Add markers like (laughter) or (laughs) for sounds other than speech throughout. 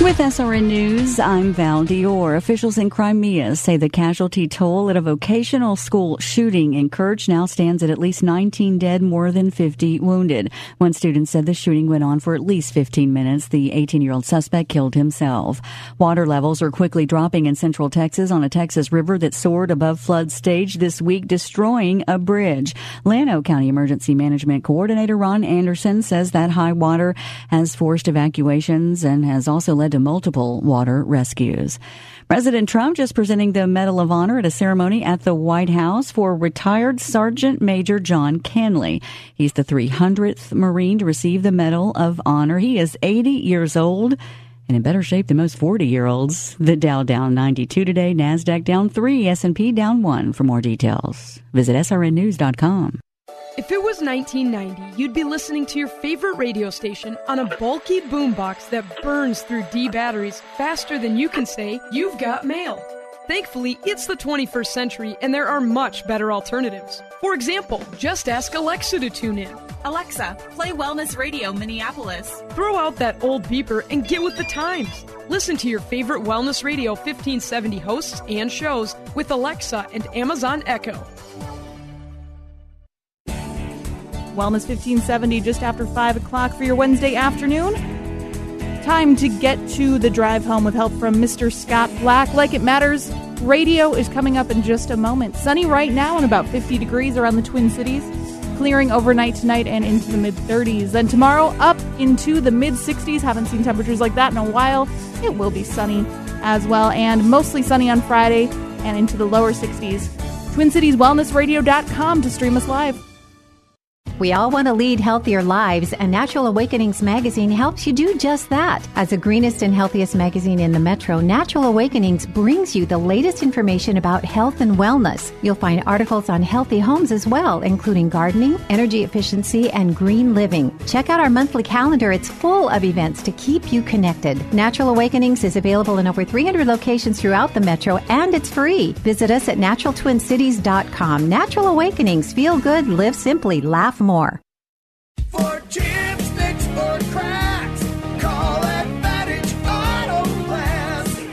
With SRN News, I'm Val Dior. Officials in Crimea say the casualty toll at a vocational school shooting in Kerch now stands at at least 19 dead, more than 50 wounded. One student said the shooting went on for at least 15 minutes. The 18 year old suspect killed himself. Water levels are quickly dropping in central Texas on a Texas river that soared above flood stage this week, destroying a bridge. Llano County Emergency Management Coordinator Ron Anderson says that high water has forced evacuations and has also led to multiple water rescues. President Trump just presenting the Medal of Honor at a ceremony at the White House for retired Sergeant Major John Canley. He's the 300th Marine to receive the Medal of Honor. He is 80 years old and in better shape than most 40 year olds. The Dow down 92 today, NASDAQ down 3, S&P down 1. For more details, visit srnnews.com. If it was 1990, you'd be listening to your favorite radio station on a bulky boombox that burns through D batteries faster than you can say, You've got mail. Thankfully, it's the 21st century and there are much better alternatives. For example, just ask Alexa to tune in. Alexa, play Wellness Radio Minneapolis. Throw out that old beeper and get with the times. Listen to your favorite Wellness Radio 1570 hosts and shows with Alexa and Amazon Echo. Wellness 1570 just after 5 o'clock for your Wednesday afternoon. Time to get to the drive home with help from Mr. Scott Black. Like it matters, radio is coming up in just a moment. Sunny right now and about 50 degrees around the Twin Cities. Clearing overnight tonight and into the mid 30s. Then tomorrow up into the mid 60s. Haven't seen temperatures like that in a while. It will be sunny as well and mostly sunny on Friday and into the lower 60s. TwinCitiesWellnessRadio.com to stream us live. We all want to lead healthier lives, and Natural Awakenings magazine helps you do just that. As the greenest and healthiest magazine in the metro, Natural Awakenings brings you the latest information about health and wellness. You'll find articles on healthy homes as well, including gardening, energy efficiency, and green living. Check out our monthly calendar. It's full of events to keep you connected. Natural Awakenings is available in over 300 locations throughout the metro, and it's free. Visit us at naturaltwincities.com. Natural Awakenings. Feel good, live simply, laugh more.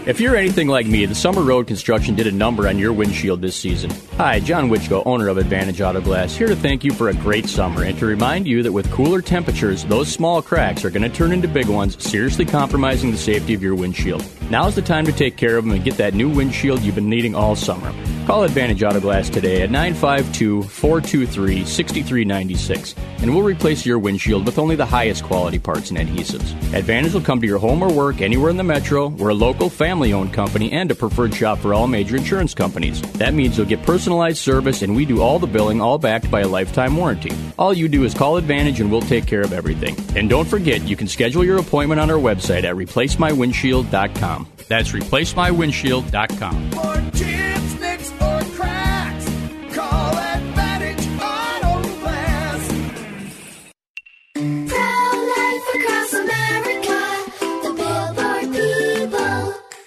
If you're anything like me, the summer road construction did a number on your windshield this season. Hi, John Wichko, owner of Advantage Auto Glass, here to thank you for a great summer and to remind you that with cooler temperatures, those small cracks are going to turn into big ones, seriously compromising the safety of your windshield. Now's the time to take care of them and get that new windshield you've been needing all summer. Call Advantage Auto Glass today at 952 423 6396 and we'll replace your windshield with only the highest quality parts and adhesives. Advantage will come to your home or work anywhere in the metro. We're a local family owned company and a preferred shop for all major insurance companies. That means you'll get personalized service and we do all the billing, all backed by a lifetime warranty. All you do is call Advantage and we'll take care of everything. And don't forget, you can schedule your appointment on our website at replacemywindshield.com. That's replacemywindshield.com.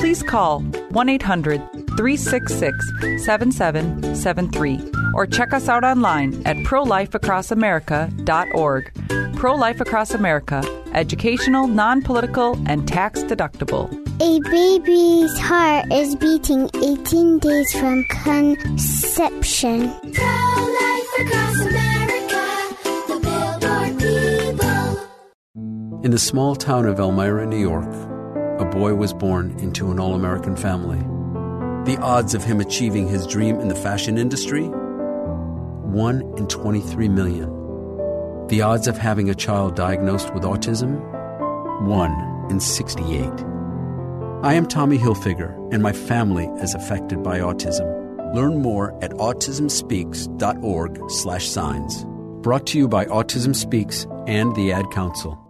please call 1 800 366 7773 or check us out online at prolifeacrossamerica.org. Pro Life Across America, educational, non political, and tax deductible. A baby's heart is beating 18 days from conception. Pro-life across America, the Billboard people. In the small town of Elmira, New York, a boy was born into an all American family. The odds of him achieving his dream in the fashion industry? 1 in 23 million. The odds of having a child diagnosed with autism? 1 in 68. I am Tommy Hilfiger, and my family is affected by autism. Learn more at autismspeaks.org/signs. Brought to you by Autism Speaks and the Ad Council.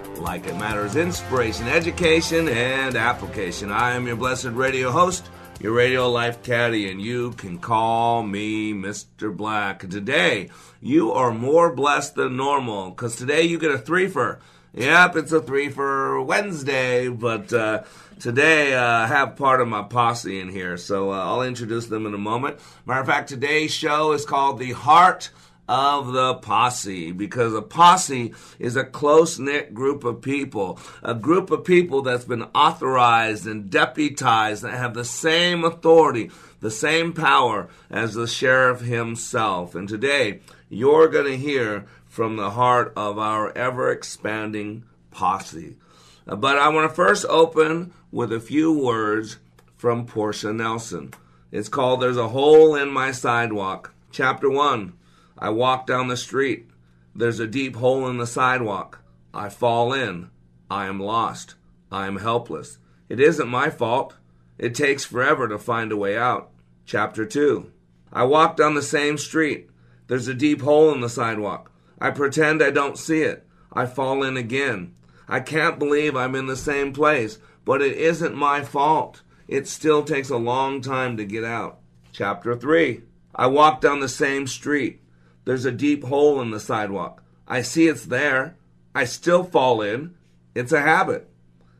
like it matters, inspiration, education, and application. I am your blessed radio host, your radio life caddy, and you can call me Mr. Black. Today, you are more blessed than normal because today you get a threefer. Yep, it's a three for Wednesday, but uh, today uh, I have part of my posse in here, so uh, I'll introduce them in a moment. Matter of fact, today's show is called The Heart of the Posse because a posse is a close knit group of people, a group of people that's been authorized and deputized that have the same authority, the same power as the sheriff himself. And today, you're going to hear from the heart of our ever expanding posse. But I want to first open with a few words from Portia Nelson. It's called There's a Hole in My Sidewalk. Chapter 1 I walk down the street. There's a deep hole in the sidewalk. I fall in. I am lost. I am helpless. It isn't my fault. It takes forever to find a way out. Chapter 2 I walk down the same street. There's a deep hole in the sidewalk. I pretend I don't see it. I fall in again. I can't believe I'm in the same place, but it isn't my fault. It still takes a long time to get out. Chapter 3 I walk down the same street. There's a deep hole in the sidewalk. I see it's there. I still fall in. It's a habit.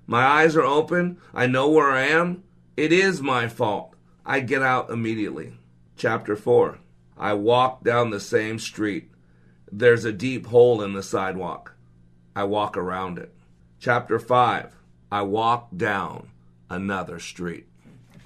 My eyes are open. I know where I am. It is my fault. I get out immediately. Chapter 4 I walk down the same street. There's a deep hole in the sidewalk. I walk around it. Chapter 5 I walk down another street.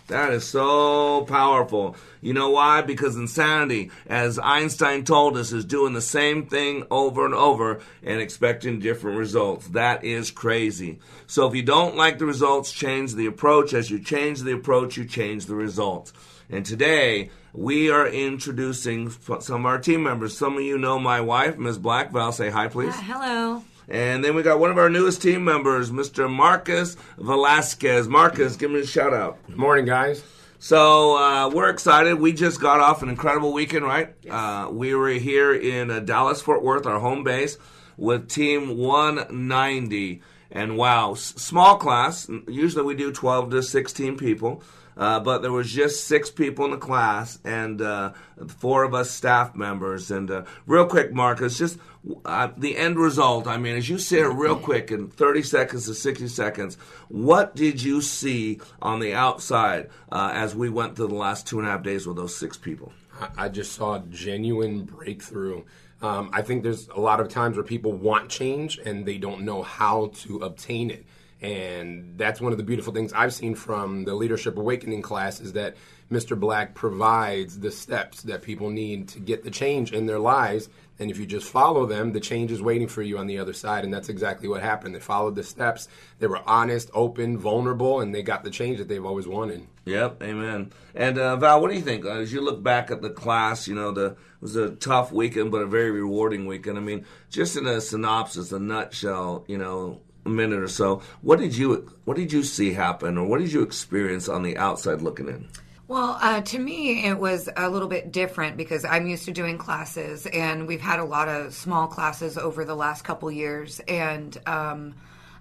That is so powerful. You know why? Because insanity, as Einstein told us, is doing the same thing over and over and expecting different results. That is crazy. So if you don't like the results, change the approach. As you change the approach, you change the results. And today, we are introducing some of our team members. Some of you know my wife, Ms. Black. Val, say hi, please. hello. And then we got one of our newest team members, Mr. Marcus Velasquez. Marcus, give me a shout out. Good Morning, guys. So uh, we're excited. We just got off an incredible weekend, right? Uh, we were here in uh, Dallas, Fort Worth, our home base, with Team 190. And wow, s- small class. Usually we do 12 to 16 people. Uh, but there was just six people in the class and uh, four of us staff members. And uh, real quick, Marcus, just uh, the end result. I mean, as you say it real quick in 30 seconds to 60 seconds, what did you see on the outside uh, as we went through the last two and a half days with those six people? I- just saw a genuine breakthrough. Um, I think there's a lot of times where people want change and they don't know how to obtain it. And that's one of the beautiful things I've seen from the Leadership Awakening class is that Mr. Black provides the steps that people need to get the change in their lives. And if you just follow them, the change is waiting for you on the other side. And that's exactly what happened. They followed the steps. They were honest, open, vulnerable, and they got the change that they've always wanted. Yep, amen. And uh, Val, what do you think uh, as you look back at the class? You know, the it was a tough weekend, but a very rewarding weekend. I mean, just in a synopsis, a nutshell, you know, minute or so. What did you What did you see happen, or what did you experience on the outside looking in? Well, uh, to me, it was a little bit different because I'm used to doing classes, and we've had a lot of small classes over the last couple years, and um,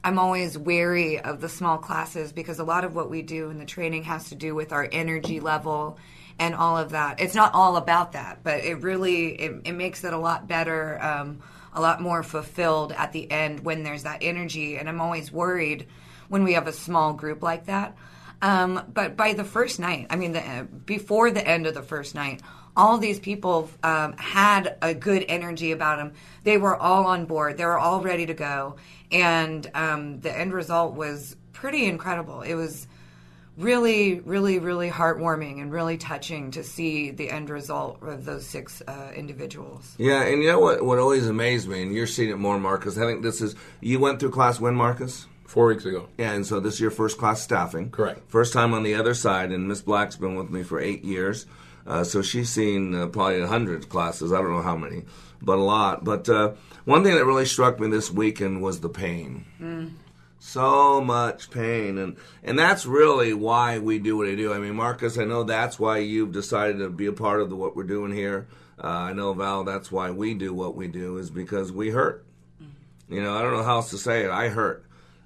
I'm always wary of the small classes because a lot of what we do in the training has to do with our energy level and all of that. It's not all about that, but it really it, it makes it a lot better. Um, a lot more fulfilled at the end when there's that energy. And I'm always worried when we have a small group like that. Um, but by the first night, I mean, the, uh, before the end of the first night, all these people um, had a good energy about them. They were all on board. They were all ready to go, and um, the end result was pretty incredible. It was really, really, really heartwarming and really touching to see the end result of those six uh, individuals. Yeah, and you know what? What always amazed me, and you're seeing it more, Marcus. I think this is you went through class when, Marcus? Four weeks ago. Yeah, and so this is your first class staffing. Correct. First time on the other side, and Miss Black's been with me for eight years. Uh, so she's seen uh, probably a hundred classes. I don't know how many, but a lot. But uh, one thing that really struck me this weekend was the pain. Mm. So much pain, and and that's really why we do what we do. I mean, Marcus, I know that's why you've decided to be a part of the, what we're doing here. Uh, I know Val, that's why we do what we do is because we hurt. You know, I don't know how else to say it. I hurt.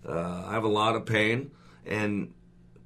Uh, I have a lot of pain, and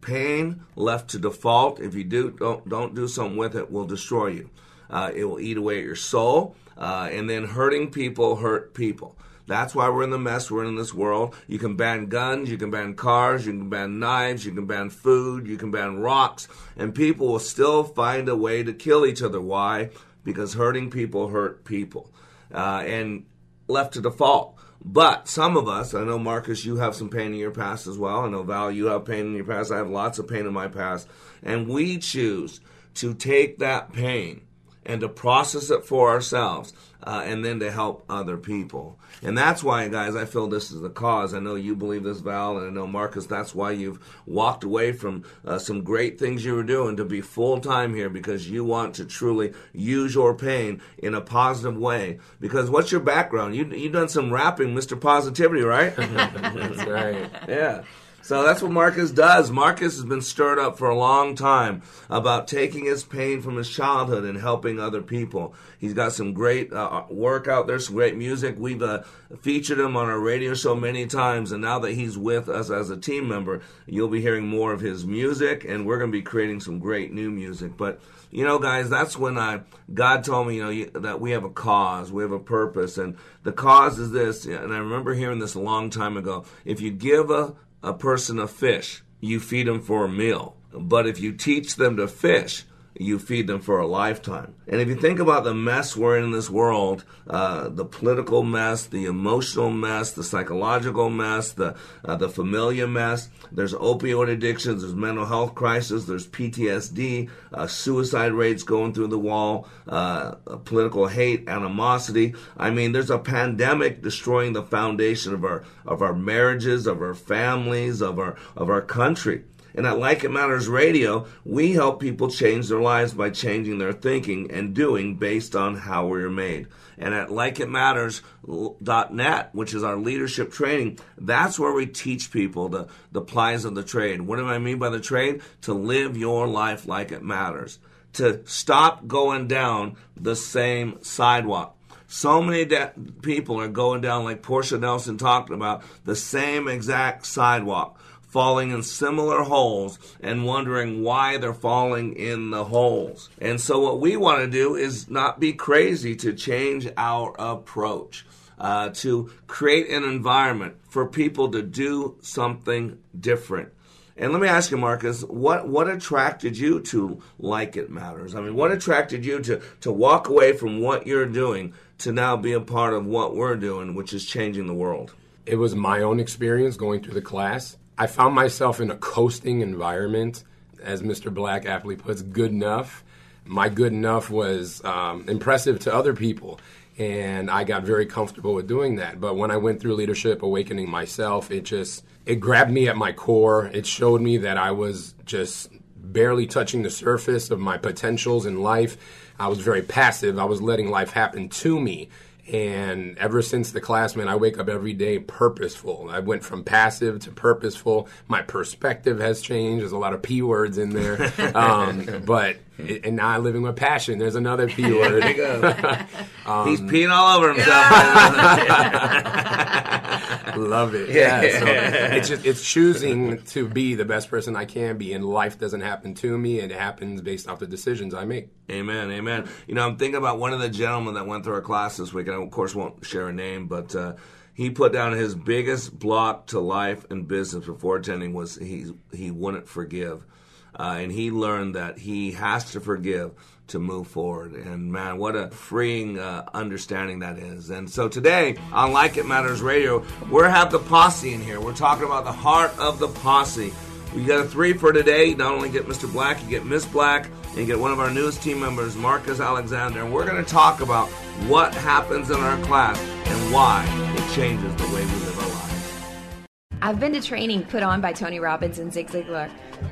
pain left to default, if you do don't don't do something with it, will destroy you. Uh, it will eat away at your soul, uh, and then hurting people hurt people. That's why we're in the mess we're in this world. You can ban guns, you can ban cars, you can ban knives, you can ban food, you can ban rocks, and people will still find a way to kill each other. Why? Because hurting people hurt people, uh, and left to default. But some of us, I know Marcus, you have some pain in your past as well. I know Val, you have pain in your past. I have lots of pain in my past. And we choose to take that pain and to process it for ourselves uh, and then to help other people. And that's why, guys, I feel this is the cause. I know you believe this, Val, and I know Marcus, that's why you've walked away from uh, some great things you were doing to be full time here because you want to truly use your pain in a positive way. Because what's your background? You, you've done some rapping, Mr. Positivity, right? (laughs) That's right. Yeah. So that's what Marcus does. Marcus has been stirred up for a long time about taking his pain from his childhood and helping other people. He's got some great uh, work out there, some great music. We've uh, featured him on our radio show many times, and now that he's with us as a team member, you'll be hearing more of his music, and we're going to be creating some great new music. But you know, guys, that's when I God told me, you know, you, that we have a cause, we have a purpose, and the cause is this. And I remember hearing this a long time ago. If you give a a person a fish, you feed them for a meal. But if you teach them to fish, you feed them for a lifetime. And if you think about the mess we're in this world, uh, the political mess, the emotional mess, the psychological mess, the uh, the familiar mess, there's opioid addictions, there's mental health crisis, there's PTSD, uh, suicide rates going through the wall, uh, political hate, animosity. I mean, there's a pandemic destroying the foundation of our of our marriages, of our families, of our of our country. And at Like It Matters Radio, we help people change their lives by changing their thinking and doing based on how we are made. And at likeitmatters.net, which is our leadership training, that's where we teach people the, the plies of the trade. What do I mean by the trade? To live your life like it matters. To stop going down the same sidewalk. So many de- people are going down, like Portia Nelson talked about, the same exact sidewalk falling in similar holes and wondering why they're falling in the holes. And so, what we want to do is not be crazy to change our approach. Uh, to create an environment for people to do something different. And let me ask you, Marcus, what, what attracted you to Like It Matters? I mean, what attracted you to, to walk away from what you're doing to now be a part of what we're doing, which is changing the world? It was my own experience going through the class. I found myself in a coasting environment, as Mr. Black aptly puts, good enough. My good enough was um, impressive to other people, and I got very comfortable with doing that. But when I went through Leadership Awakening myself, it just it grabbed me at my core. It showed me that I was just barely touching the surface of my potentials in life. I was very passive. I was letting life happen to me. And ever since the class, man, I wake up every day purposeful. I went from passive to purposeful. My perspective has changed. There's a lot of P words in there. (laughs) Um, but, and now I'm living with passion. There's another P word. There you go. (laughs) Um, He's peeing all over himself. (laughs) love it. Yeah. Yeah. so it's just it's choosing to be the best person I can be, and life doesn't happen to me; it happens based off the decisions I make. Amen, amen. You know, I'm thinking about one of the gentlemen that went through our class this week, and I, of course, won't share a name, but uh, he put down his biggest block to life and business before attending was he he wouldn't forgive, uh, and he learned that he has to forgive to move forward. And man, what a freeing uh, understanding that is. And so today on Like It Matters Radio, we're have the posse in here. We're talking about the heart of the posse. We got a three for today. You not only get Mr. Black, you get Miss Black, and you get one of our newest team members, Marcus Alexander. And we're going to talk about what happens in our class and why it changes the way we live our lives. I've been to training put on by Tony Robbins and Zig Ziglar,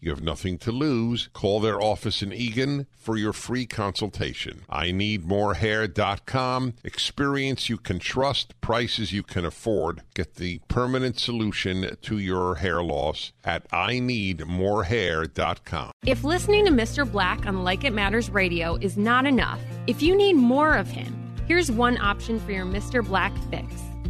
You have nothing to lose. Call their office in Eagan for your free consultation. I need morehair.com. Experience you can trust, prices you can afford. Get the permanent solution to your hair loss at I need morehair.com. If listening to Mr. Black on Like It Matters Radio is not enough, if you need more of him, here's one option for your Mr. Black fix.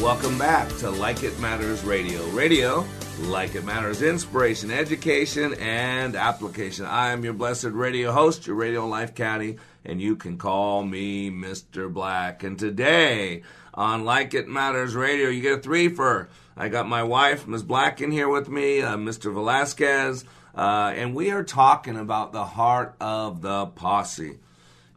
Welcome back to Like It Matters Radio. Radio, like it matters, inspiration, education, and application. I am your blessed radio host, your radio life caddy, and you can call me Mr. Black. And today on Like It Matters Radio, you get a three for. I got my wife, Ms. Black, in here with me, uh, Mr. Velasquez, uh, and we are talking about the heart of the posse.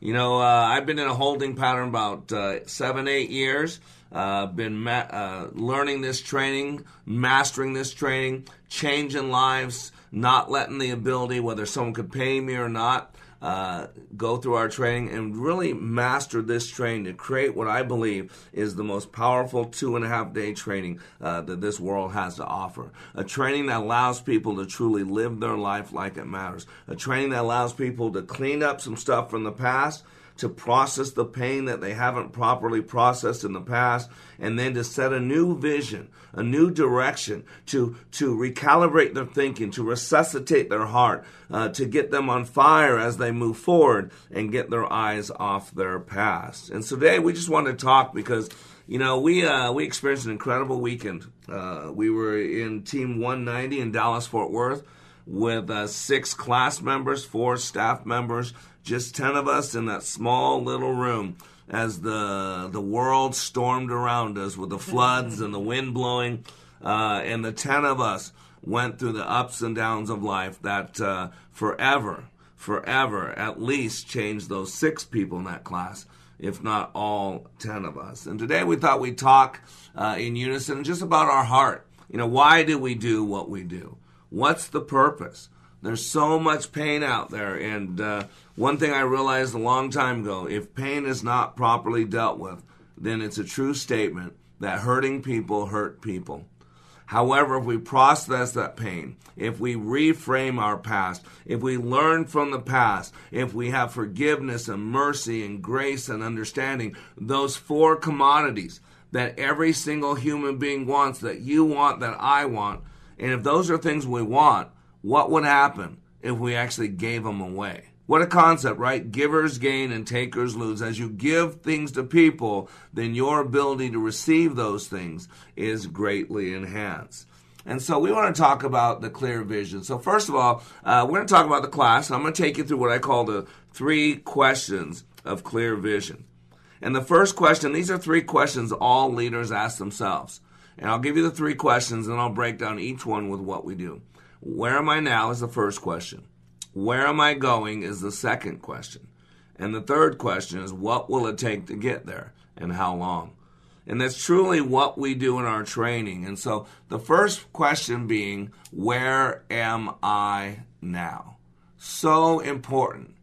You know, uh, I've been in a holding pattern about uh, seven, eight years. Uh, been ma- uh, learning this training, mastering this training, changing lives, not letting the ability, whether someone could pay me or not, uh, go through our training and really master this training to create what I believe is the most powerful two and a half day training uh, that this world has to offer. A training that allows people to truly live their life like it matters. A training that allows people to clean up some stuff from the past to process the pain that they haven't properly processed in the past, and then to set a new vision, a new direction, to, to recalibrate their thinking, to resuscitate their heart, uh, to get them on fire as they move forward and get their eyes off their past. And so today we just want to talk because you know, we uh, we experienced an incredible weekend. Uh, we were in Team 190 in Dallas Fort Worth with uh, six class members, four staff members, just ten of us in that small little room as the the world stormed around us with the floods and the wind blowing, uh, and the ten of us went through the ups and downs of life that uh, forever, forever, at least changed those six people in that class if not all 10 of us. And today we thought we'd talk uh, in unison just about our heart. You know, why do we do what we do? What's the purpose? There's so much pain out there. And uh, one thing I realized a long time ago if pain is not properly dealt with, then it's a true statement that hurting people hurt people. However, if we process that pain, if we reframe our past, if we learn from the past, if we have forgiveness and mercy and grace and understanding, those four commodities that every single human being wants, that you want, that I want, and if those are things we want, what would happen if we actually gave them away? What a concept, right? Givers gain and takers lose. As you give things to people, then your ability to receive those things is greatly enhanced. And so we want to talk about the clear vision. So, first of all, uh, we're going to talk about the class. I'm going to take you through what I call the three questions of clear vision. And the first question, these are three questions all leaders ask themselves. And I'll give you the three questions and I'll break down each one with what we do. Where am I now is the first question. Where am I going is the second question. And the third question is what will it take to get there and how long? And that's truly what we do in our training. And so the first question being, where am I now? So important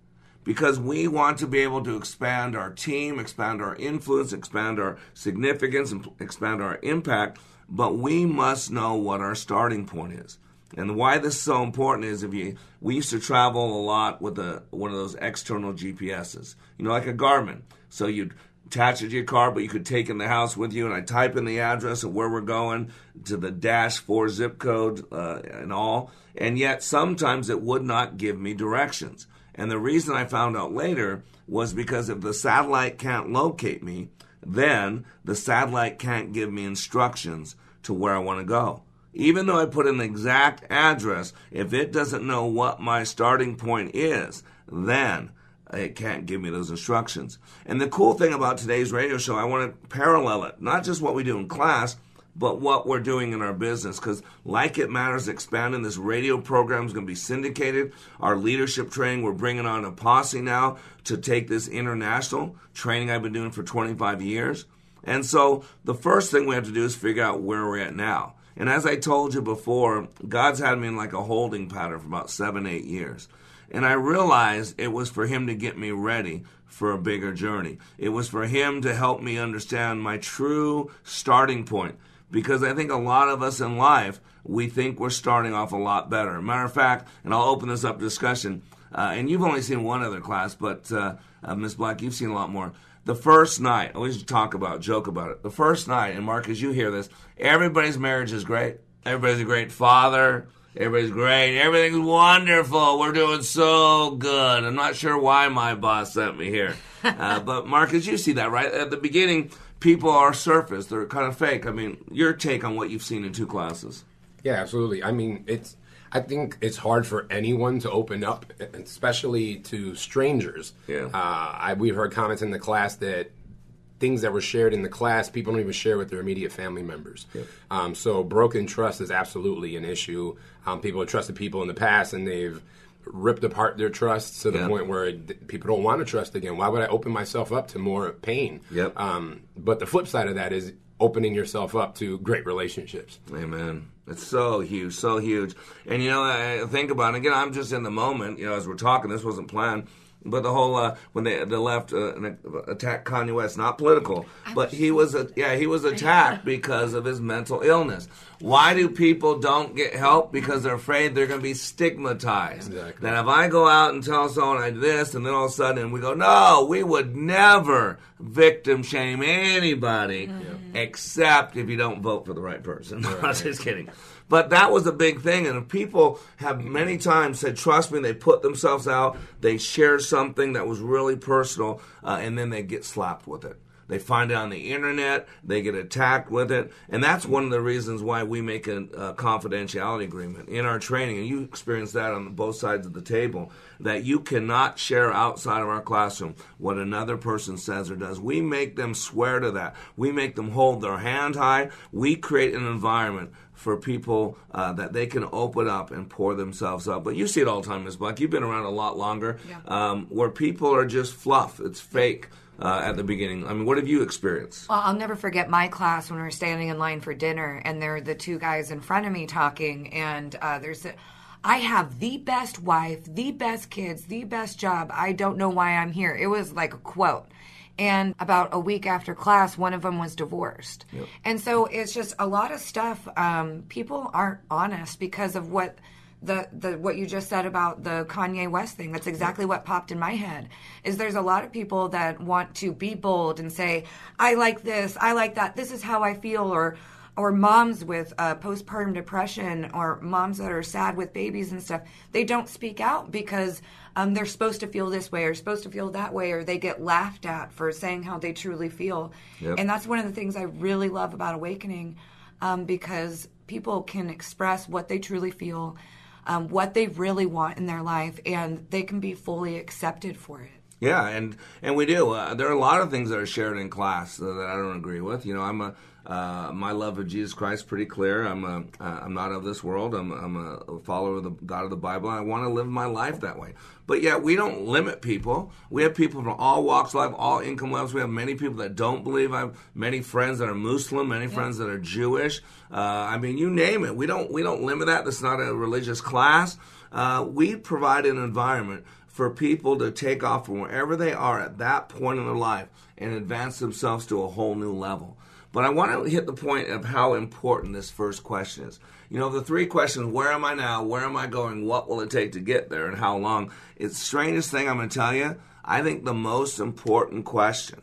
because we want to be able to expand our team, expand our influence, expand our significance, and expand our impact, but we must know what our starting point is. And why this is so important is if you we used to travel a lot with a one of those external GPSs, you know, like a Garmin. So you'd attach it to your car, but you could take in the house with you. And I type in the address of where we're going to the dash four zip code uh, and all. And yet sometimes it would not give me directions. And the reason I found out later was because if the satellite can't locate me, then the satellite can't give me instructions to where I want to go. Even though I put an exact address, if it doesn't know what my starting point is, then it can't give me those instructions. And the cool thing about today's radio show, I want to parallel it, not just what we do in class, but what we're doing in our business. Because Like It Matters expanding, this radio program is going to be syndicated. Our leadership training, we're bringing on a posse now to take this international training I've been doing for 25 years. And so the first thing we have to do is figure out where we're at now. And as I told you before, God's had me in like a holding pattern for about seven, eight years. And I realized it was for Him to get me ready for a bigger journey. It was for Him to help me understand my true starting point. Because I think a lot of us in life, we think we're starting off a lot better. Matter of fact, and I'll open this up to discussion, uh, and you've only seen one other class, but uh, uh, Ms. Black, you've seen a lot more. The first night, I always talk about, joke about it. The first night, and Mark, as you hear this, everybody's marriage is great. Everybody's a great father. Everybody's great. Everything's wonderful. We're doing so good. I'm not sure why my boss sent me here. (laughs) Uh, but Marcus, you see that, right? At the beginning, people are surface. They're kind of fake. I mean, your take on what you've seen in two classes. Yeah, absolutely. I mean, it's. I think it's hard for anyone to open up, especially to strangers. Yeah. Uh, I, we've heard comments in the class that things that were shared in the class, people don't even share with their immediate family members. Yep. Um, so broken trust is absolutely an issue. Um, people have trusted people in the past, and they've ripped apart their trust to the point where it, people don't want to trust again. Why would I open myself up to more pain? Yep. Um, but the flip side of that is opening yourself up to great relationships. Amen. It's so huge, so huge. And you know, I think about it again. I'm just in the moment. You know, as we're talking, this wasn't planned. But the whole uh, when they the left uh, attacked Kanye West, not political, but he was a, yeah he was attacked because of his mental illness. Why do people don't get help? Because they're afraid they're going to be stigmatized. That if I go out and tell someone I did this, and then all of a sudden we go, no, we would never victim shame anybody except if you don't vote for the right person. (laughs) I'm just kidding. But that was a big thing, and people have many times said, "Trust me," they put themselves out, they share something that was really personal, uh, and then they get slapped with it. They find it on the internet, they get attacked with it, and that's one of the reasons why we make a, a confidentiality agreement in our training. And you experience that on both sides of the table that you cannot share outside of our classroom what another person says or does. We make them swear to that. We make them hold their hand high. We create an environment for people uh, that they can open up and pour themselves up. But you see it all the time, Ms. Black. You've been around a lot longer, um, where people are just fluff. It's fake uh, at the beginning. I mean, what have you experienced? Well, I'll never forget my class when we were standing in line for dinner, and there are the two guys in front of me talking, and uh, there's. A, I have the best wife, the best kids, the best job. I don't know why I'm here. It was like a quote. And about a week after class, one of them was divorced. And so it's just a lot of stuff. Um, people aren't honest because of what the the what you just said about the Kanye West thing. That's exactly what popped in my head. Is there's a lot of people that want to be bold and say, I like this, I like that, this is how I feel, or or moms with uh, postpartum depression, or moms that are sad with babies and stuff. They don't speak out because um, they're supposed to feel this way or supposed to feel that way, or they get laughed at for saying how they truly feel. Yep. And that's one of the things I really love about Awakening, um, because people can express what they truly feel, um, what they really want in their life, and they can be fully accepted for it. Yeah, and and we do. Uh, there are a lot of things that are shared in class that I don't agree with. You know, I'm a uh, my love of Jesus Christ pretty clear. I'm a uh, I'm not of this world. I'm I'm a follower of the God of the Bible. I want to live my life that way. But yet we don't limit people. We have people from all walks of life, all income levels. We have many people that don't believe. I have many friends that are Muslim, many friends that are Jewish. Uh, I mean, you name it. We don't we don't limit that. That's not a religious class. Uh, we provide an environment for people to take off from wherever they are at that point in their life and advance themselves to a whole new level. But I want to hit the point of how important this first question is. You know, the three questions where am I now? Where am I going? What will it take to get there? And how long? It's the strangest thing I'm going to tell you. I think the most important question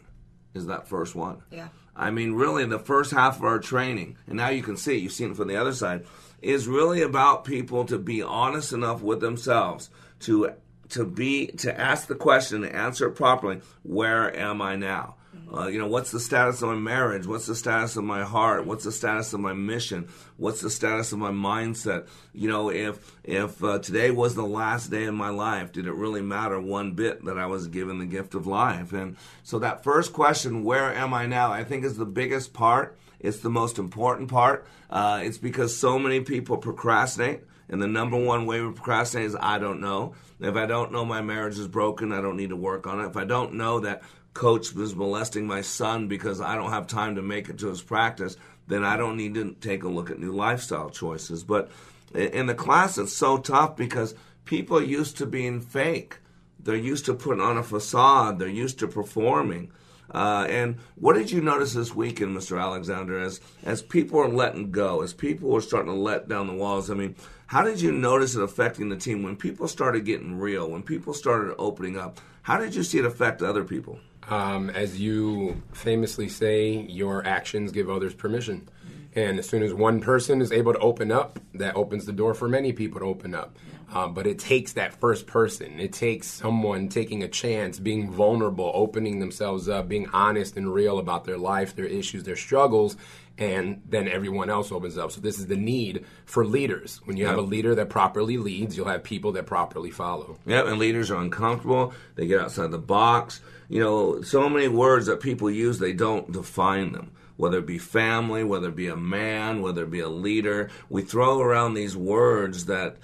is that first one. Yeah. I mean, really, the first half of our training, and now you can see, you've seen it from the other side, is really about people to be honest enough with themselves to to be to ask the question and answer it properly. Where am I now? Uh, you know, what's the status of my marriage? What's the status of my heart? What's the status of my mission? What's the status of my mindset? You know, if if uh, today was the last day of my life, did it really matter one bit that I was given the gift of life? And so that first question, where am I now? I think is the biggest part. It's the most important part. Uh, it's because so many people procrastinate. And the number one way we procrastinate is I don't know. If I don't know my marriage is broken, I don't need to work on it. If I don't know that coach was molesting my son because I don't have time to make it to his practice, then I don't need to take a look at new lifestyle choices. But in the class, it's so tough because people are used to being fake. They're used to putting on a facade. They're used to performing. Uh, and what did you notice this weekend, Mr. Alexander, as as people are letting go, as people are starting to let down the walls? I mean, how did you notice it affecting the team when people started getting real, when people started opening up? How did you see it affect other people? Um, as you famously say, your actions give others permission. And as soon as one person is able to open up, that opens the door for many people to open up. Um, but it takes that first person. It takes someone taking a chance, being vulnerable, opening themselves up, being honest and real about their life, their issues, their struggles, and then everyone else opens up. So this is the need for leaders. When you have a leader that properly leads, you'll have people that properly follow. Yeah, and leaders are uncomfortable. They get outside the box. You know, so many words that people use, they don't define them. Whether it be family, whether it be a man, whether it be a leader, we throw around these words that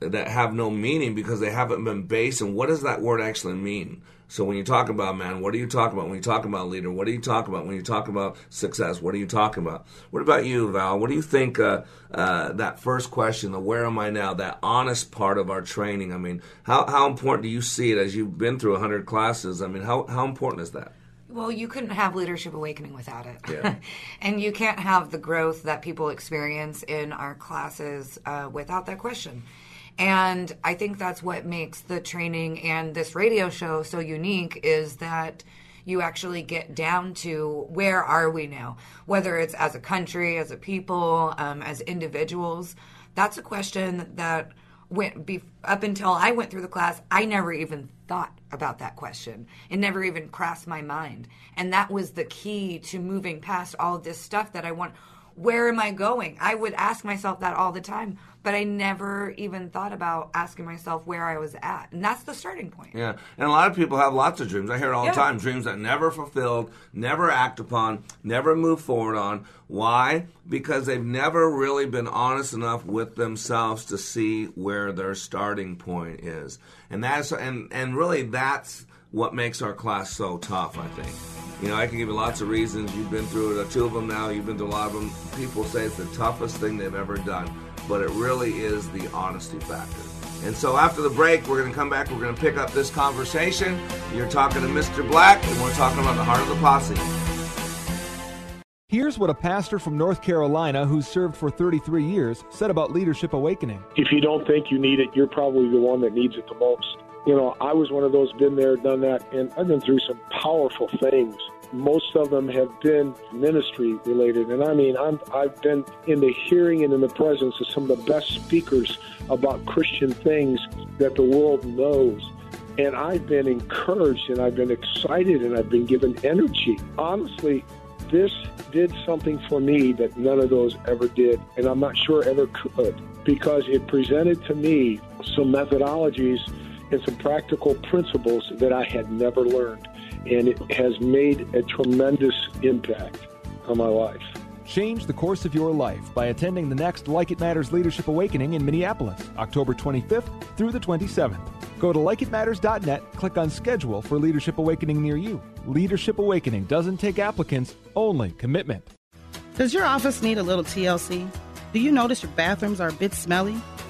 that have no meaning because they haven't been based And what does that word actually mean. So when you talk about man, what are you talking about? When you talk about leader, what are you talking about? When you talk about success, what are you talking about? What about you, Val? What do you think uh, uh, that first question, the where am I now, that honest part of our training? I mean, how, how important do you see it as you've been through 100 classes? I mean, how, how important is that? Well, you couldn't have Leadership Awakening without it. Yeah. (laughs) and you can't have the growth that people experience in our classes uh, without that question. And I think that's what makes the training and this radio show so unique is that you actually get down to where are we now, whether it's as a country, as a people, um, as individuals. That's a question that went be, up until I went through the class. I never even thought about that question. It never even crossed my mind, and that was the key to moving past all this stuff that I want. Where am I going? I would ask myself that all the time but I never even thought about asking myself where I was at. And that's the starting point. Yeah, and a lot of people have lots of dreams. I hear it all Yeah. the time dreams that never fulfilled, never act upon, never move forward on. Why? Because they've never really been honest enough with themselves to see where their starting point is. And that's and and really that's what makes our class so tough, I think. You know, I can give you lots of reasons. You've been through it, two of them now. You've been through a lot of them. People say it's the toughest thing they've ever done, but it really is the honesty factor. And so after the break, we're going to come back. We're going to pick up this conversation. You're talking to Mr. Black, and we're talking about the heart of the posse. Here's what a pastor from North Carolina who's served for 33 years said about Leadership Awakening. If you don't think you need it, you're probably the one that needs it the most. You know, I was one of those, been there, done that, and I've been through some powerful things. Most of them have been ministry related, and I mean, I'm, I've been in the hearing and in the presence of some of the best speakers about Christian things that the world knows. And I've been encouraged, and I've been excited, and I've been given energy. Honestly, this did something for me that none of those ever did, and I'm not sure ever could, because it presented to me some methodologies and some practical principles that I had never learned. And it has made a tremendous impact on my life. Change the course of your life by attending the next Like It Matters Leadership Awakening in Minneapolis, October 25th through the 27th. Go to likeitmatters.net, click on schedule for Leadership Awakening near you. Leadership Awakening doesn't take applicants, only commitment. Does your office need a little TLC? Do you notice your bathrooms are a bit smelly?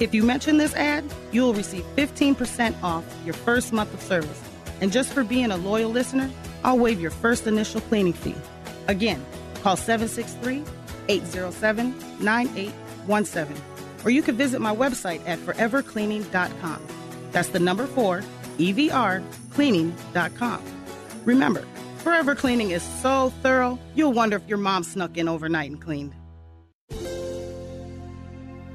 If you mention this ad, you will receive 15% off your first month of service. And just for being a loyal listener, I'll waive your first initial cleaning fee. Again, call 763 807 9817. Or you can visit my website at forevercleaning.com. That's the number four, EVR, cleaning.com. Remember, Forever Cleaning is so thorough, you'll wonder if your mom snuck in overnight and cleaned.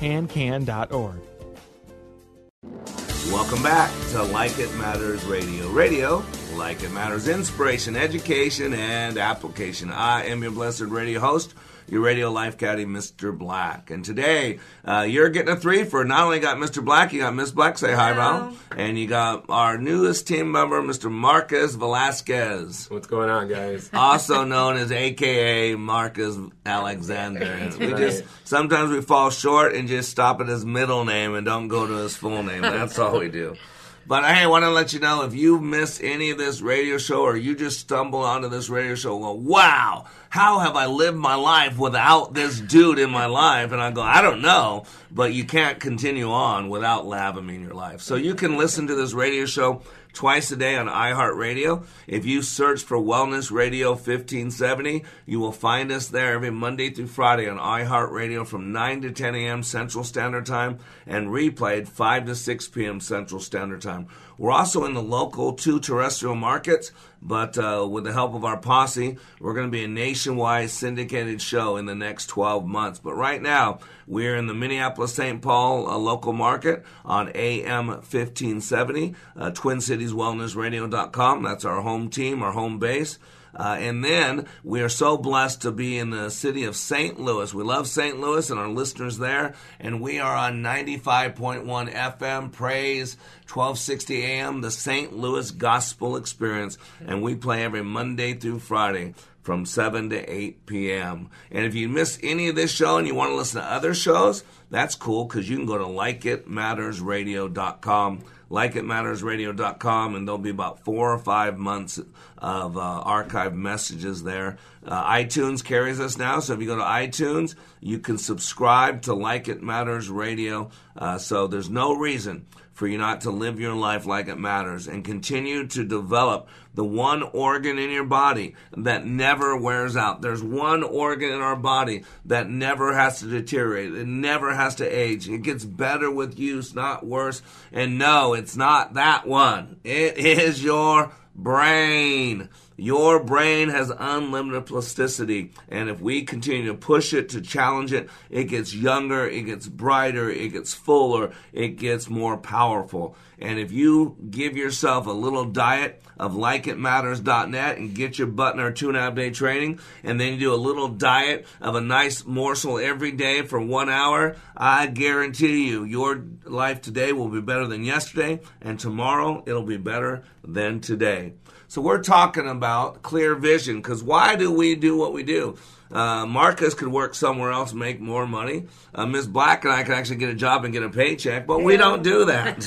Pancan.org. Welcome back to Like It Matters Radio. Radio, like it matters, inspiration, education, and application. I am your blessed radio host, your radio life caddy, Mr. Black. And today, uh, you're getting a three for not only got Mr. Black, you got Miss Black, say hi, Val. And you got our newest team member, Mr. Marcus Velasquez. What's going on, guys? (laughs) Also known as AKA Marcus Alexander. (laughs) We just sometimes we fall short and just stop at his middle name and don't go to his full name. That's all we do. But hey, I want to let you know if you miss any of this radio show or you just stumble onto this radio show, well, wow, how have I lived my life without this dude in my life? And I go, I don't know, but you can't continue on without Lavamy in your life. So you can listen to this radio show twice a day on iHeartRadio. If you search for Wellness Radio 1570, you will find us there every Monday through Friday on iHeartRadio from 9 to 10 a.m. Central Standard Time and replayed 5 to 6 p.m. Central Standard Time. We're also in the local two terrestrial markets, but uh, with the help of our posse, we're going to be a nationwide syndicated show in the next 12 months. But right now, we're in the Minneapolis St. Paul uh, local market on AM 1570, uh, TwinCitiesWellnessRadio.com. That's our home team, our home base. Uh, and then we are so blessed to be in the city of St. Louis. We love St. Louis and our listeners there. And we are on 95.1 FM, Praise, 1260 AM, the St. Louis Gospel Experience. And we play every Monday through Friday from 7 to 8 p.m. And if you miss any of this show and you want to listen to other shows, that's cool because you can go to likeitmattersradio.com likeitmattersradio.com, and there'll be about four or five months of uh, archived messages there. Uh, iTunes carries us now, so if you go to iTunes, you can subscribe to Like It Matters Radio. Uh, so there's no reason for you not to live your life like it matters and continue to develop the one organ in your body that never wears out. There's one organ in our body that never has to deteriorate. It never has to age. It gets better with use, not worse. And no, it's not that one. It is your brain. Your brain has unlimited plasticity, and if we continue to push it, to challenge it, it gets younger, it gets brighter, it gets fuller, it gets more powerful. And if you give yourself a little diet of likeitmatters.net and get your butt in our two and a half day training, and then you do a little diet of a nice morsel every day for one hour, I guarantee you your life today will be better than yesterday, and tomorrow it'll be better than today. So we're talking about clear vision because why do we do what we do? Uh, Marcus could work somewhere else, make more money. Uh, Ms. Black and I could actually get a job and get a paycheck, but we don't do that.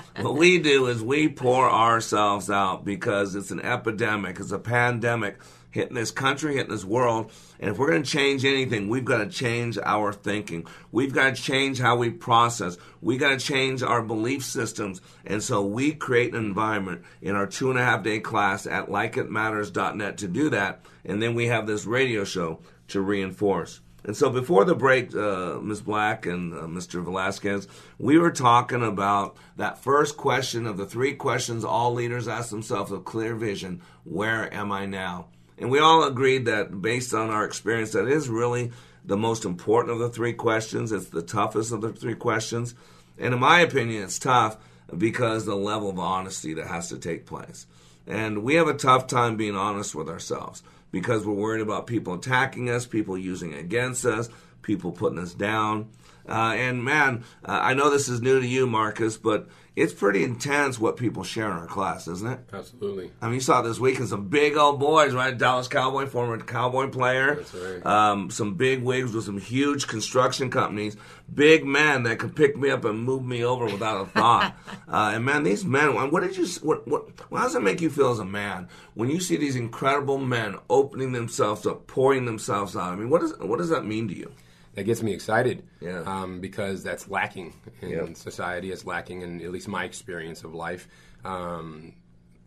(laughs) what we do is we pour ourselves out because it's an epidemic, it's a pandemic hitting this country, hitting this world. And if we're going to change anything, we've got to change our thinking. We've got to change how we process. We've got to change our belief systems. And so we create an environment in our two and a half day class at likeitmatters.net to do that. And then we have this radio show to reinforce. And so before the break, uh, Ms. Black and uh, Mr. Velasquez, we were talking about that first question of the three questions all leaders ask themselves of clear vision where am I now? And we all agreed that based on our experience, that is really the most important of the three questions. It's the toughest of the three questions. And in my opinion, it's tough because the level of honesty that has to take place. And we have a tough time being honest with ourselves because we're worried about people attacking us, people using against us, people putting us down. Uh, and man, uh, I know this is new to you, Marcus, but it's pretty intense what people share in our class, isn't it? Absolutely. I mean, you saw this weekend some big old boys, right? Dallas Cowboy, former Cowboy player. That's right. Um, some big wigs with some huge construction companies. Big men that could pick me up and move me over without a thought. (laughs) uh, and man, these men. What did you? What? What? How does it make you feel as a man when you see these incredible men opening themselves up, pouring themselves out? I mean, what does what does that mean to you? That gets me excited. Yeah. Um, because that's lacking in Yep. society. It's lacking in at least my experience of life. Um,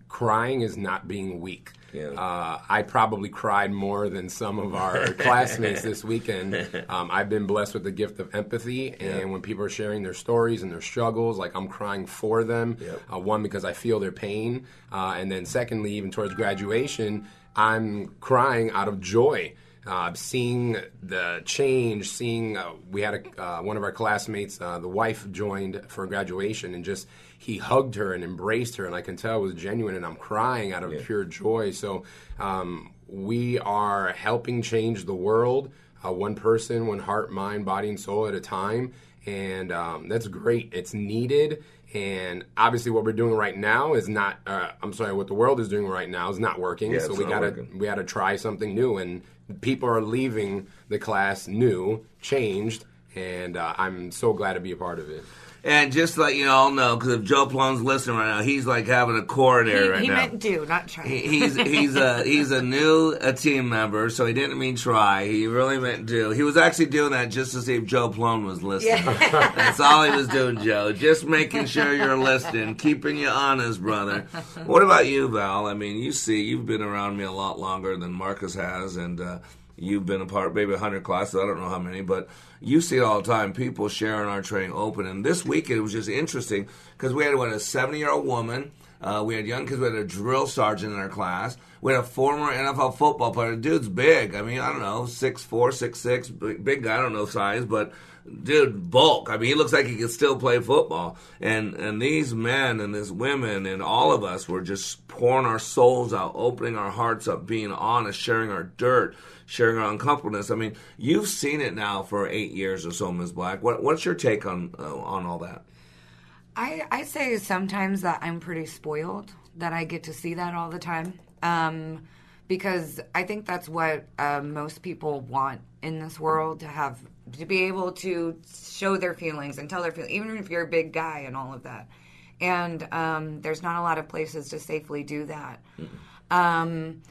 crying is not being weak. Yeah. Uh, I probably cried more than some of our (laughs) classmates this weekend. Um, I've been blessed with the gift of empathy, and Yeah. when people are sharing their stories and their struggles, like I'm crying for them. Yep. Uh, one because I feel their pain, uh, and then secondly, even towards graduation, I'm crying out of joy. Uh, seeing the change, seeing uh, we had a, uh, one of our classmates, uh, the wife joined for graduation, and just he hugged her and embraced her, and I can tell it was genuine, and I'm crying out of pure joy. So um, we are helping change the world. uh, one person, one heart, mind, body, and soul at a time. And um, that's great. It's needed. And obviously, what we're doing right now is not. Uh, I'm sorry, what the world is doing right now is not working. Yeah, so we gotta working. we gotta try something new. And people are leaving the class new, changed, and uh, I'm so glad to be a part of it. And just to let you all know, because if Joe Plum's listening right now, he's like having a coronary he right he now. He meant do, not try. He- he's he's a (laughs) he's a new a team member, so he didn't mean try. He really meant do. He was actually doing that just to see if Joe Plum was listening. (laughs) That's all he was doing, Joe. Just making sure you're listening, keeping you honest, brother. What about you, Val? I mean, you see, you've been around me a lot longer than Marcus has, and uh, you've been a part, maybe 100 classes, I don't know how many, but you see it all the time. People sharing our training open. And this weekend, it was just interesting because we had, what, a 70 year old woman. Uh, we had young kids. We had a drill sergeant in our class. We had a former NFL football player. Dude's big. I mean, I don't know, six four, six six, big, big guy. I don't know size, but dude, bulk. I mean, he looks like he could still play football. And and these men and these women and all of us were just pouring our souls out, opening our hearts up, being honest, sharing our dirt, sharing our uncomfortableness. I mean, you've seen it now for eight years or so, Ms. Black. What what's your take on uh, on all that? I, I say sometimes that I'm pretty spoiled that I get to see that all the time. Um, because I think that's what uh, most people want in this world to have to be able to show their feelings and tell their feelings, even if you're a big guy and all of that. And um, there's not a lot of places to safely do that. Um,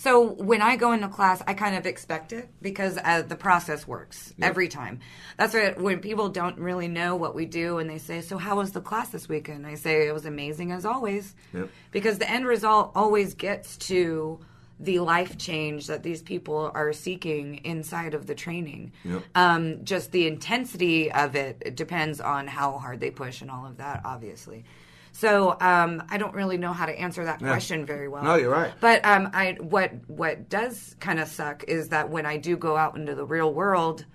so when I go into class, I kind of expect it because uh, the process works every time. That's what when people don't really know what we do and they say, "So how was the class this weekend?" I say it was amazing as always Yep. because the end result always gets to the life change that these people are seeking inside of the training. Yep. Um, just the intensity of it, it depends on how hard they push and all of that, obviously. So um, I don't really know how to answer that Yeah. question very well. No, you're right. But um, I what what does kind of suck is that when I do go out into the real world,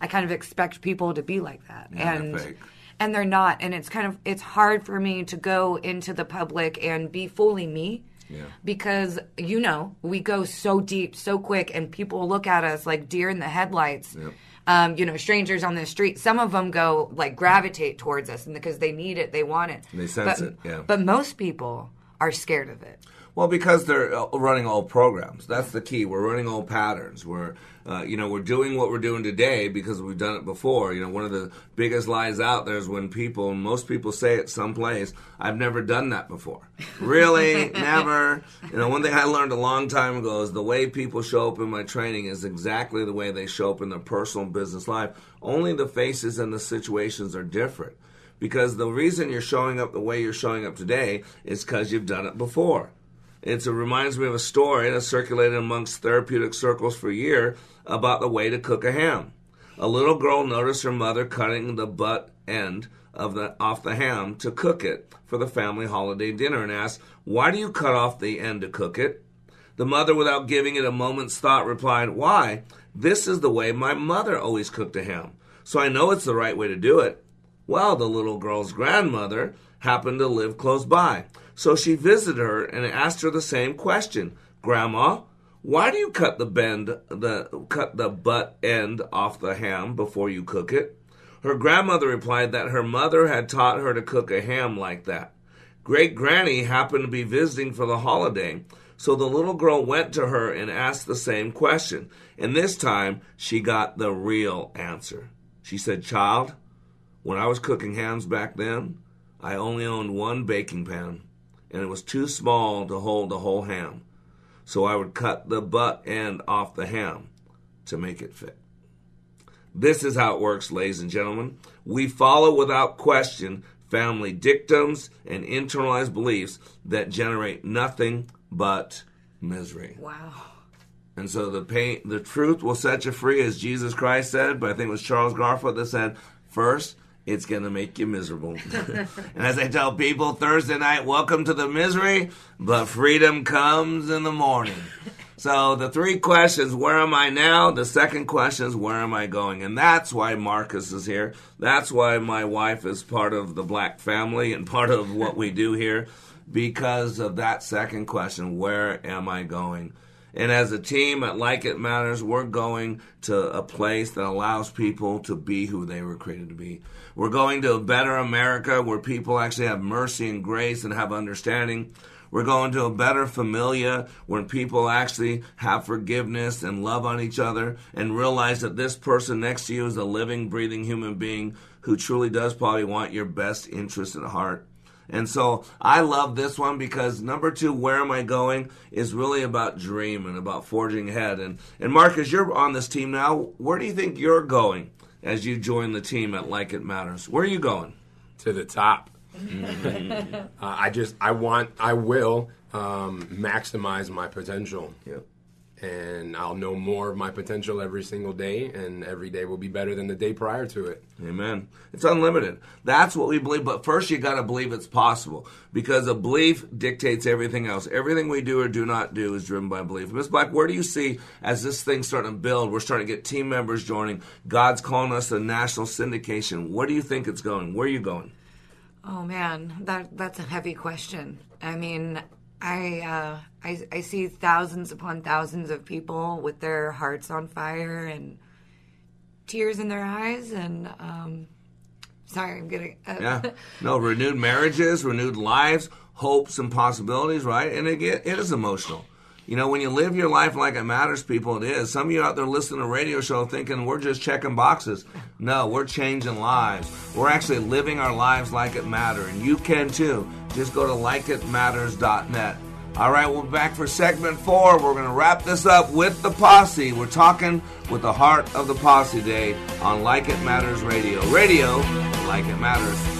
I kind of expect people to be like that, Yeah, they're and and they're not, and it's kind of it's hard for me to go into the public and be fully me Yeah. because you know we go so deep so quick and people look at us like deer in the headlights Yep. Um, you know strangers on the street some of them go like gravitate towards us and because they need it they want it They sense but, it, yeah. but most people are scared of it Well, because they're uh, running old programs. That's the key. We're running old patterns. We're, uh, you know, we're doing what we're doing today because we've done it before. You know, one of the biggest lies out there is when people, most people say it someplace, I've never done that before. (laughs) Really? never? You know, one thing I learned a long time ago is the way people show up in my training is exactly the way they show up in their personal business life. Only the faces and the situations are different. Because the reason you're showing up the way you're showing up today is because you've done it before. It reminds me of a story that circulated amongst therapeutic circles for a year about the way to cook a ham. A little girl noticed her mother cutting the butt end of the off the ham to cook it for the family holiday dinner and asked, "Why do you cut off the end to cook it?" The mother, without giving it a moment's thought, replied, Why? This is the way my mother always cooked a ham, so I know it's the right way to do it. Well, the little girl's grandmother happened to live close by, so she visited her and asked her the same question Grandma, why do you cut the bend the cut the butt end off the ham before you cook it? Her grandmother replied that her mother had taught her to cook a ham like that. Great Granny happened to be visiting for the holiday, so the little girl went to her and asked the same question. And this time she got the real answer. She said, Child, when I was cooking hams back then, I only owned one baking pan, and it was too small to hold the whole ham. So I would cut the butt end off the ham to make it fit. This is how it works, ladies and gentlemen. We follow without question family dictums and internalized beliefs that generate nothing but misery. Wow. And so the pain, the truth will set you free, as Jesus Christ said. But I think it was Charles Garfield that said, first, it's going to make you miserable. (laughs) (laughs) and as I tell people Thursday night, welcome to the misery, but freedom comes in the morning. So the three questions, where am I now? The second question is, where am I going? And that's why Marcus is here. That's why my wife is part of the black family and part of what we do here because of that second question, where am I going? And as a team at Like It Matters, we're going to a place that allows people to be who they were created to be. We're going to a better America where people actually have mercy and grace and have understanding. We're going to a better familia when people actually have forgiveness and love on each other and realize that this person next to you is a living, breathing human being who truly does probably want your best interest at heart. And so I love this one because number two, where am I going, is really about dream and about forging ahead. And and Marcus, you're on this team now. Where do you think you're going as you join the team at Like It Matters? Where are you going? To the top. (laughs) uh, I just I want I will um, maximize my potential. Yep. And I'll know more of my potential every single day, and every day will be better than the day prior to it. Amen. It's unlimited. That's what we believe. But first, you got to believe it's possible because a belief dictates everything else. Everything we do or do not do is driven by belief. Miss Black, where do you see as this thing's starting to build? We're starting to get team members joining. God's calling us a national syndication. Where do you think it's going? Where are you going? Oh man, that that's a heavy question. I mean, I uh, I I see thousands upon thousands of people with their hearts on fire and tears in their eyes, and um, sorry, I'm getting uh, Yeah. (laughs) No, renewed marriages, renewed lives, hopes and possibilities, right? And it, it is emotional. You know, when you live your life like it matters, people, it is. Some of you out there listening to a radio show thinking we're just checking boxes. No, we're changing lives. We're actually living our lives like it matter, and you can too. Just go to likeitmatters.net. All right, we'll be back for segment four. We're going to wrap this up with the posse. We're talking with the heart of the posse today on Like It Matters Radio. Radio, like it matters.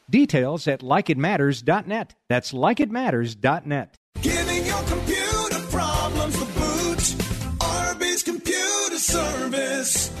Details at likeitmatters.net. That's likeitmatters.net. Giving your computer problems the boot. RB's Computer Service.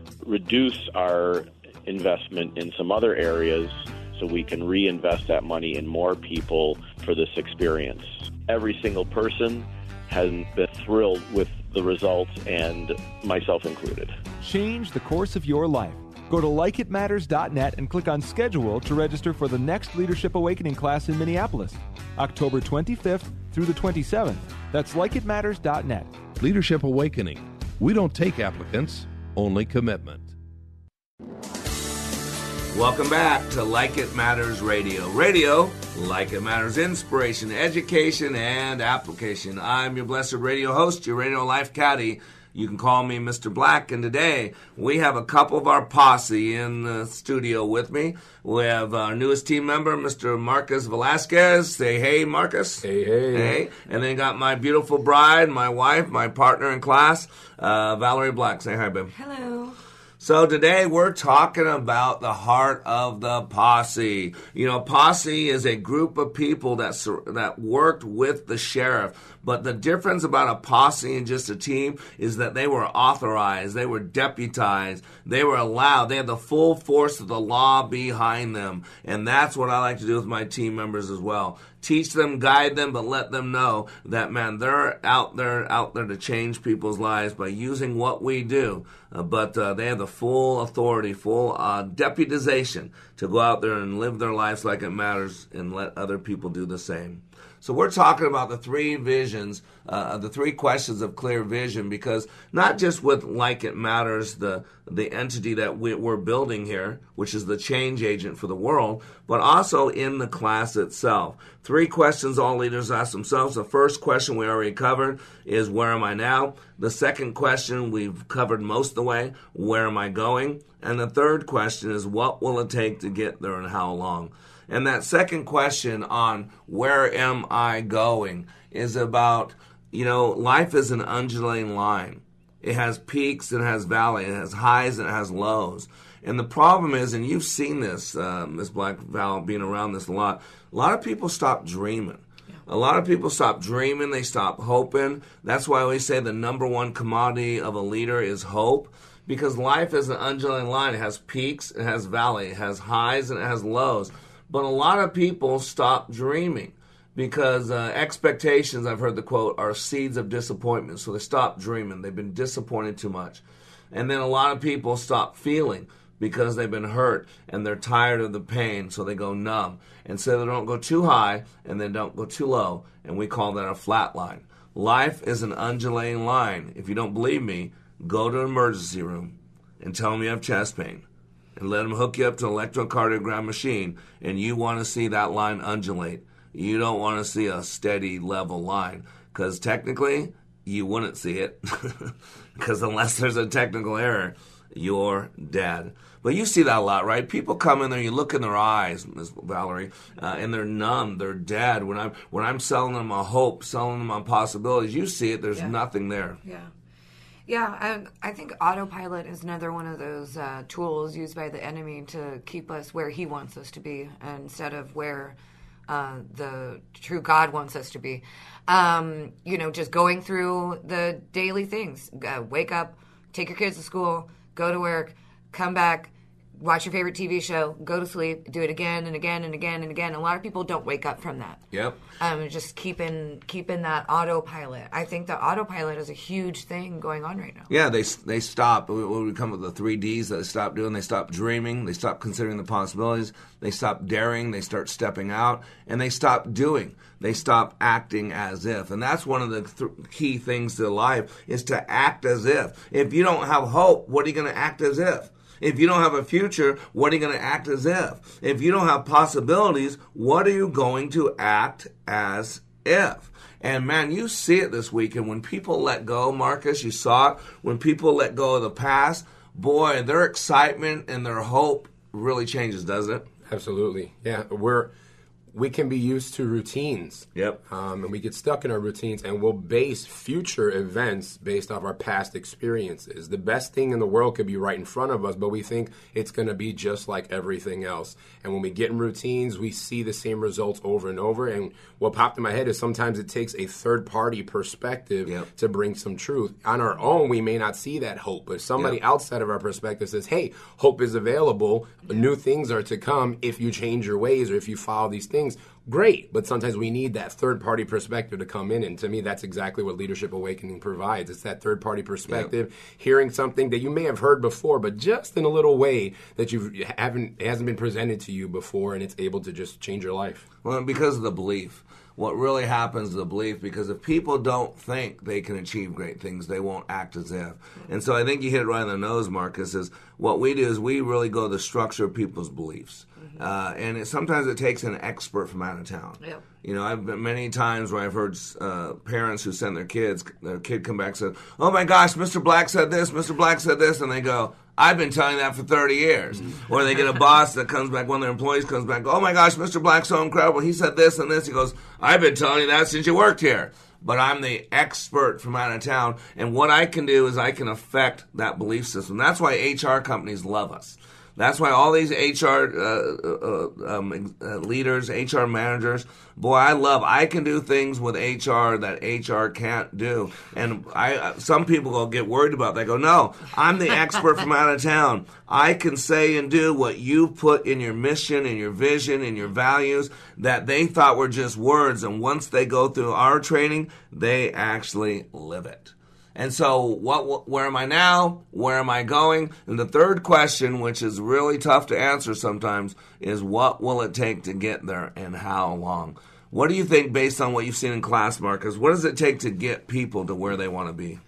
reduce our investment in some other areas so we can reinvest that money in more people for this experience. Every single person has been thrilled with the results, and myself included. Change the course of your life. Go to likeitmatters.net and click on schedule to register for the next Leadership Awakening class in Minneapolis, October 25th through the 27th. That's likeitmatters.net. Leadership Awakening. We don't take applicants, only commitment. Welcome back to Like It Matters Radio. Radio, like it matters, inspiration, education, and application. I'm your blessed radio host, your radio life caddy. You can call me Mr. Black, and today we have a couple of our posse in the studio with me. We have our newest team member, Mr. Marcus Velasquez. Say hey, Marcus. Hey, hey. Hey. And then got my beautiful bride, my wife, my partner in class, uh, Valerie Black. Say hi, babe. Hello. So today we're talking about the heart of the posse. You know, posse is a group of people that that worked with the sheriff. But the difference about a posse and just a team is that they were authorized, they were deputized, they were allowed, they had the full force of the law behind them. And that's what I like to do with my team members as well. Teach them, guide them, but let them know that man, they're out there, out there to change people's lives by using what we do. Uh, but uh, they have the full authority, full uh, deputization to go out there and live their lives like it matters and let other people do the same. So we're talking about the three visions, uh, the three questions of clear vision, because not just with like it matters, the the entity that we, we're building here, which is the change agent for the world, but also in the class itself. Three questions all leaders ask themselves. The first question we already covered is where am I now? The second question we've covered most of the way, where am I going? And the third question is what will it take to get there and how long? And that second question on where am I going is about, you know, life is an undulating line. It has peaks and it has valleys, it has highs and it has lows. And the problem is, and you've seen this, uh, Miss Black Val, being around this a lot, a lot of people stop dreaming. A lot of people stop dreaming, they stop hoping. That's why we say the number one commodity of a leader is hope. Because life is an undulating line. It has peaks, it has valleys, it has highs, and it has lows. But a lot of people stop dreaming because uh, expectations, I've heard the quote, are seeds of disappointment. So they stop dreaming. They've been disappointed too much. And then a lot of people stop feeling because they've been hurt and they're tired of the pain, so they go numb. And so they don't go too high and then don't go too low, and we call that a flat line. Life is an undulating line. If you don't believe me, go to an emergency room and tell them you have chest pain and let them hook you up to an electrocardiogram machine, and you want to see that line undulate. You don't want to see a steady level line because technically you wouldn't see it (laughs) because unless there's a technical error, you're dead. But you see that a lot, right? People come in there, you look in their eyes, Ms. Valerie, uh, and they're numb, they're dead. When I'm when I'm selling them a hope, selling them on possibilities, you see it. There's Yeah. nothing there. Yeah. Yeah, I, I think autopilot is another one of those uh, tools used by the enemy to keep us where he wants us to be instead of where uh, the true God wants us to be. Um, you know, just going through the daily things. Uh, wake up, take your kids to school, go to work, come back, watch your favorite TV show, go to sleep, do it again and again and again and again. A lot of people don't wake up from that Yep. um, just keeping keeping that autopilot. I think the autopilot is a huge thing going on right now. Yeah, they they stop. When we come with the three Ds that they stop doing, they stop dreaming, they stop considering the possibilities, they stop daring, they start stepping out, and they stop doing. They stop acting as if, and that's one of the th- key things to life is to act as if. If you don't have hope, what are you going to act as if? If you don't have a future, what are you going to act as if? If you don't have possibilities, what are you going to act as if? And man, you see it this weekend when people let go, Marcus, you saw it. When people let go of the past, boy, their excitement and their hope really changes, doesn't it? Absolutely. Yeah, we're we can be used to routines. Yep. Um, and we get stuck in our routines, and we'll base future events based off our past experiences. The best thing in the world could be right in front of us, but we think it's going to be just like everything else. And when we get in routines, we see the same results over and over. And what popped in my head is sometimes it takes a third party perspective to bring some truth. On our own, we may not see that hope, but somebody Yep. outside of our perspective says, hey, hope is available. New things are to come if you change your ways or if you follow these things. Great. But sometimes we need that third party perspective to come in. And to me, that's exactly what Leadership Awakening provides. It's that third party perspective, hearing something that you may have heard before, but just in a little way that you haven't, hasn't been presented to you before, and it's able to just change your life. Well, because of the belief. what really happens is the belief because if people don't think they can achieve great things, they won't act as if. And so I think you hit it right on the nose, Marcus, is what we do is we really go the structure of people's beliefs. Uh, and it, sometimes it takes an expert from out of town. You know, I've been many times where I've heard uh, parents who send their kids, their kid come back and said, "Oh my gosh, Mr. Black said this, Mr. Black said this," and they go, "I've been telling that for 30 years." Or they get a boss that comes back, one of their employees comes back, "Oh my gosh, Mr. Black's so incredible. He said this and this." He goes, "I've been telling you that since you worked here." But I'm the expert from out of town, and what I can do is I can affect that belief system. That's why HR companies love us. That's why all these HR uh, uh, um, uh, leaders, HR managers, boy, I love. I can do things with HR that HR can't do, and I. uh, Some people will get worried about. That. They go, no, I'm the expert from out of town. I can say and do what you put in your mission, in your vision, in your values that they thought were just words, and once they go through our training, they actually live it. And so, what? Where am I now? Where am I going? And the third question, which is really tough to answer sometimes, is what will it take to get there, and how long? What do you think, based on what you've seen in class, Marcus? What does it take to get people to where they want to be?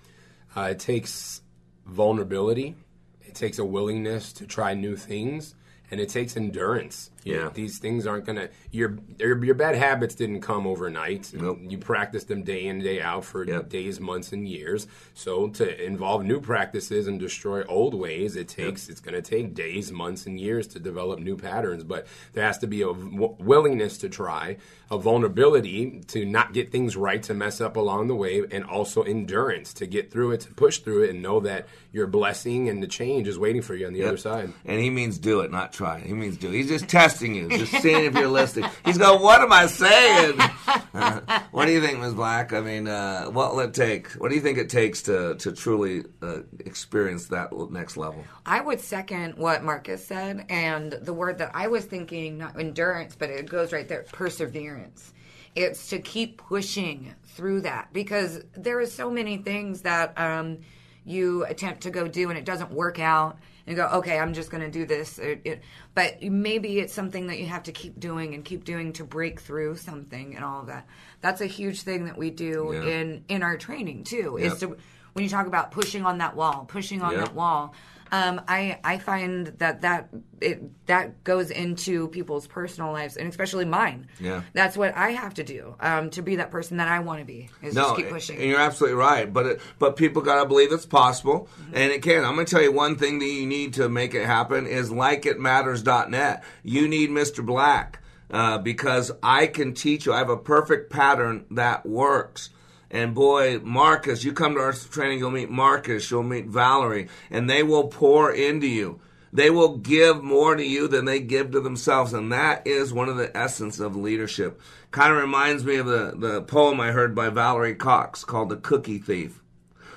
Uh, it takes vulnerability. It takes a willingness to try new things, and it takes endurance. Yeah. these things aren't gonna. Your your, your bad habits didn't come overnight. You practiced them day in day out for days, months, and years. So to involve new practices and destroy old ways, it takes. It's going to take days, months, and years to develop new patterns. But there has to be a w- willingness to try, a vulnerability to not get things right, to mess up along the way, and also endurance to get through it, to push through it, and know that your blessing and the change is waiting for you on the Yep. other side. And he means do it, not try. He means do. it. He's just (laughs) testing you, just seeing if you're listening. He's going, "What am I saying?" (laughs) what do you think, Ms. Black? I mean, uh, what will it take? What do you think it takes to to truly uh, experience that next level? I would second what Marcus said, and the word that I was thinking, not endurance, but it goes right there perseverance. It's to keep pushing through that because there is so many things that um, you attempt to go do and it doesn't work out and go, okay, I'm just going to do this. Uh, it- but maybe it's something that you have to keep doing and keep doing to break through something and all of that. That's a huge thing that we do Yeah. in in our training too. Yep. Is to when you talk about pushing on that wall, pushing on Yep. that wall. Um, I I find that that it that goes into people's personal lives and especially mine. Yeah. That's what I have to do um, to be that person that I want to be. Is just keep pushing. And you're absolutely right. But it, but people got to believe it's possible, and it can. I'm going to tell you one thing that you need to make it happen is likeitmatters.net. You need Mr. Black uh, because I can teach you. I have a perfect pattern that works. And boy, Marcus, you come to our training, you'll meet Marcus, you'll meet Valerie, and they will pour into you. They will give more to you than they give to themselves. And that is one of the essence of leadership. Kind of reminds me of the, the poem I heard by Valerie Cox called The Cookie Thief.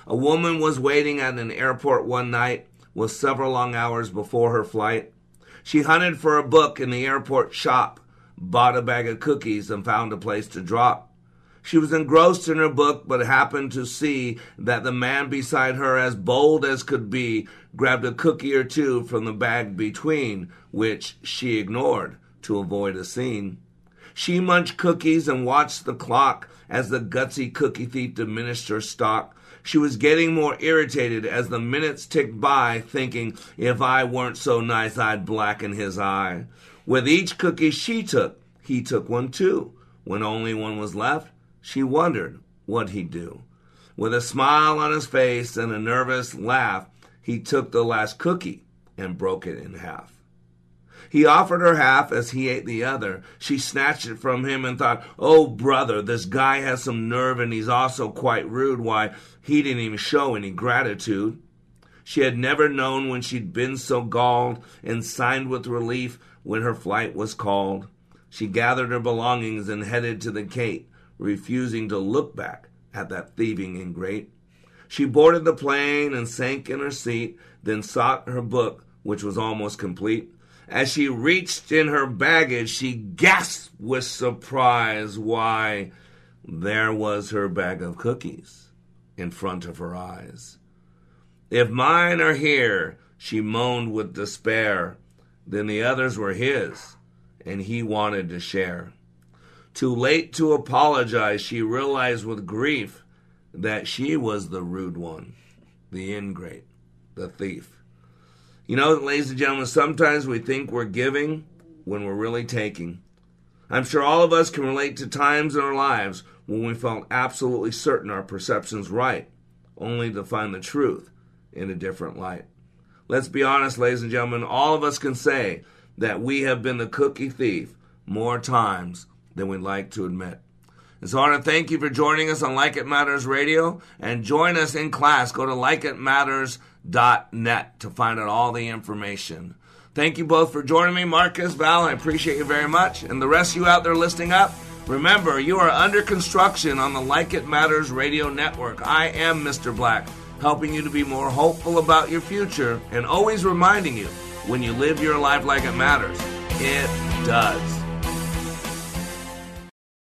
A woman was waiting at an airport one night with several long hours before her flight. She hunted for a book in the airport shop, bought a bag of cookies, and found a place to drop. She was engrossed in her book, but happened to see that the man beside her, as bold as could be, grabbed a cookie or two from the bag between, which she ignored to avoid a scene. She munched cookies and watched the clock as the gutsy cookie thief diminished her stock. She was getting more irritated as the minutes ticked by, thinking, if I weren't so nice, I'd blacken his eye. With each cookie she took, he took one too. When only one was left, she wondered what he'd do. With a smile on his face and a nervous laugh, he took the last cookie and broke it in half. He offered her half as he ate the other. She snatched it from him and thought, Oh, brother, this guy has some nerve and he's also quite rude. Why, he didn't even show any gratitude. She had never known when she'd been so galled and signed with relief when her flight was called. She gathered her belongings and headed to the gate, refusing to look back at that thieving ingrate. She boarded the plane and sank in her seat, then sought her book, which was almost complete. As she reached in her baggage, she gasped with surprise. Why, there was her bag of cookies in front of her eyes. If mine are here, she moaned with despair, then the others were his, and he wanted to share. Too late to apologize, she realized with grief that she was the rude one, the ingrate, the thief. You know, ladies and gentlemen, sometimes we think we're giving when we're really taking. I'm sure all of us can relate to times in our lives when we felt absolutely certain our perception's right, only to find the truth in a different light. Let's be honest, ladies and gentlemen, all of us can say that we have been the cookie thief more times than we'd like to admit. And so I want to thank you for joining us on Like It Matters Radio and join us in class. Go to likeitmatters.net to find out all the information. Thank you both for joining me, Marcus, Val. I appreciate you very much. And the rest of you out there listening up, remember, you are under construction on the Like It Matters Radio Network. I am Mr. Black, helping you to be more hopeful about your future and always reminding you when you live your life like it matters, it does.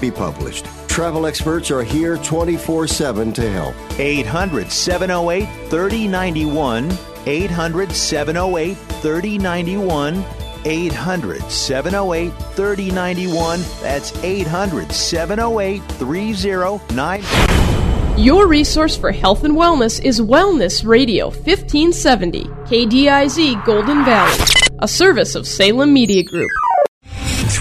be published. Travel experts are here 24 7 to help. 800 708 3091. 800 708 3091. 800 708 3091. That's 800 708 3091. Your resource for health and wellness is Wellness Radio 1570, KDIZ Golden Valley, a service of Salem Media Group.